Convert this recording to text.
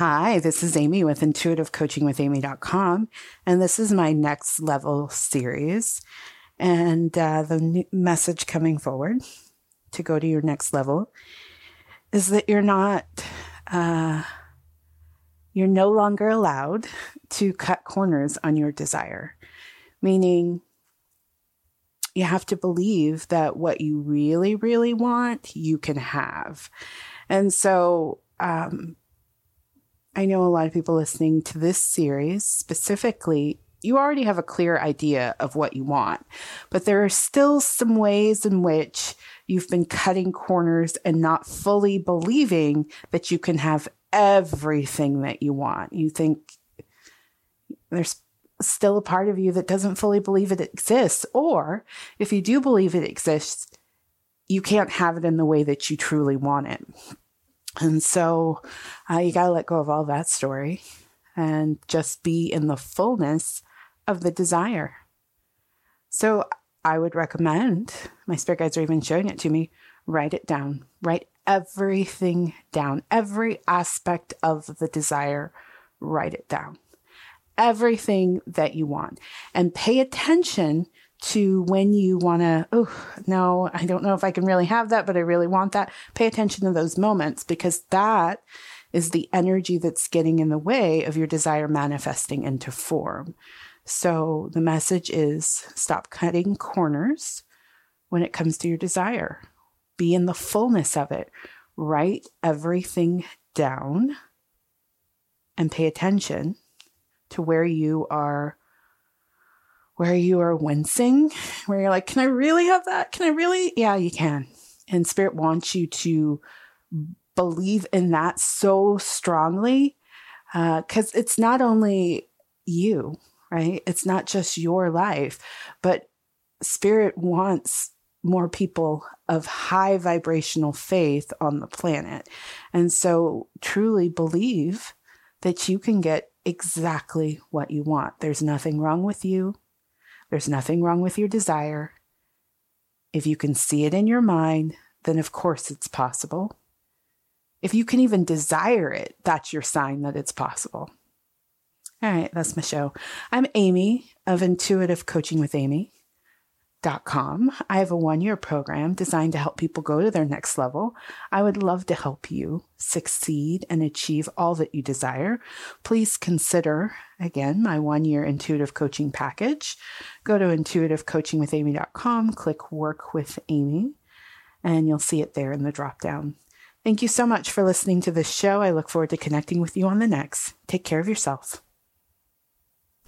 Hi, this is Amy with intuitivecoachingwithamy.com, and this is my next level series. And uh, the message coming forward to go to your next level is that you're not, uh, you're no longer allowed to cut corners on your desire, meaning you have to believe that what you really, really want, you can have. And so, um, I know a lot of people listening to this series specifically, you already have a clear idea of what you want, but there are still some ways in which you've been cutting corners and not fully believing that you can have everything that you want. You think there's still a part of you that doesn't fully believe it exists. Or if you do believe it exists, you can't have it in the way that you truly want it. And so uh, you got to let go of all that story and just be in the fullness of the desire. So I would recommend, my spirit guides are even showing it to me, write it down. Write everything down, every aspect of the desire, write it down. Everything that you want. And pay attention to when you want to, oh, no, I don't know if I can really have that, but I really want that. Pay attention to those moments because that is the energy that's getting in the way of your desire manifesting into form. So the message is stop cutting corners when it comes to your desire. Be in the fullness of it. Write everything down and pay attention to where you are where you are wincing, where you're like, can I really have that? Can I really? Yeah, you can. And spirit wants you to believe in that so strongly because uh, it's not only you, right? It's not just your life, but spirit wants more people of high vibrational faith on the planet. And so truly believe that you can get exactly what you want. There's nothing wrong with you. There's nothing wrong with your desire. If you can see it in your mind, then of course it's possible. If you can even desire it, that's your sign that it's possible. All right, that's my show. I'm Amy of Intuitive Coaching with Amy com. I have a one year program designed to help people go to their next level. I would love to help you succeed and achieve all that you desire. Please consider, again, my one year intuitive coaching package. Go to intuitivecoachingwithamy.com, click work with Amy, and you'll see it there in the drop down. Thank you so much for listening to this show. I look forward to connecting with you on the next. Take care of yourself.